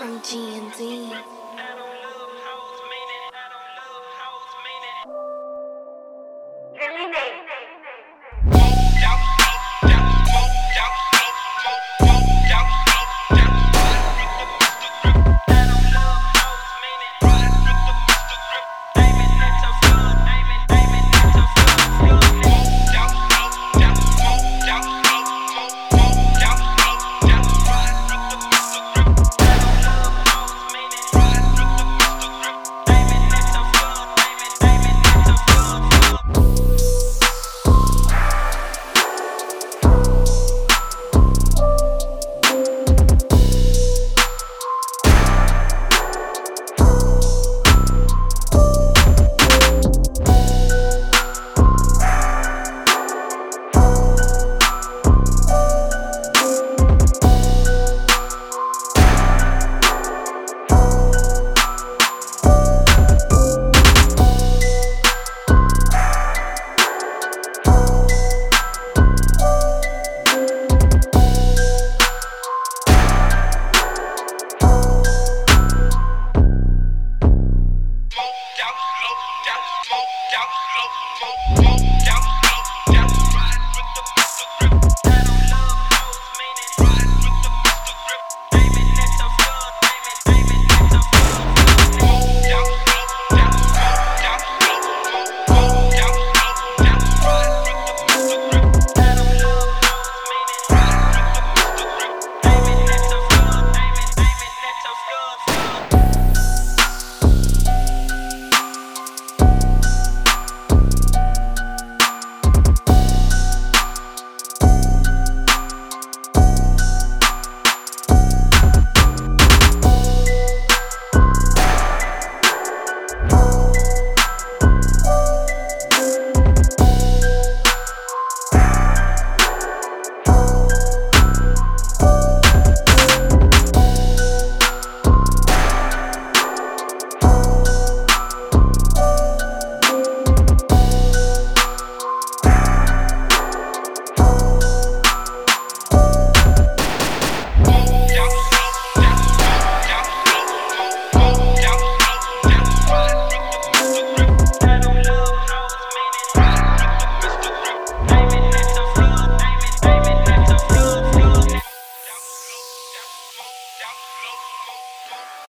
from G and D. down slow mo, mo.